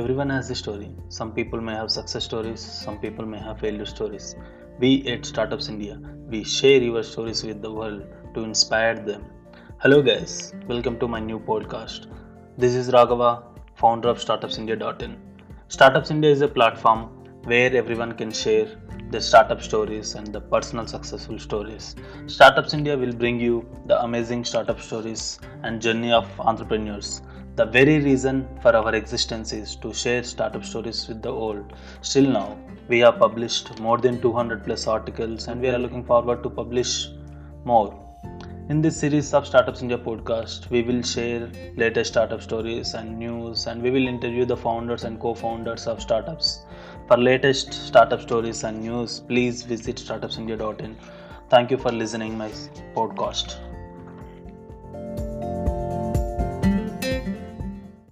Everyone has a story. Some people may have success stories, some people may have failure stories. We at Startups India, we share your stories with the world to inspire them. Hello, guys, welcome to my new podcast. This is Raghava, founder of StartupsIndia.in. Startups India is a platform where everyone can share their startup stories and the personal successful stories. Startups India will bring you the amazing startup stories and journey of entrepreneurs. The very reason for our existence is to share startup stories with the world. Still now, we have published more than 200 plus articles and we are looking forward to publish more. In this series of Startups India podcast, we will share latest startup stories and news and we will interview the founders and co-founders of startups. For latest startup stories and news, please visit startupsindia.in. Thank you for listening my podcast.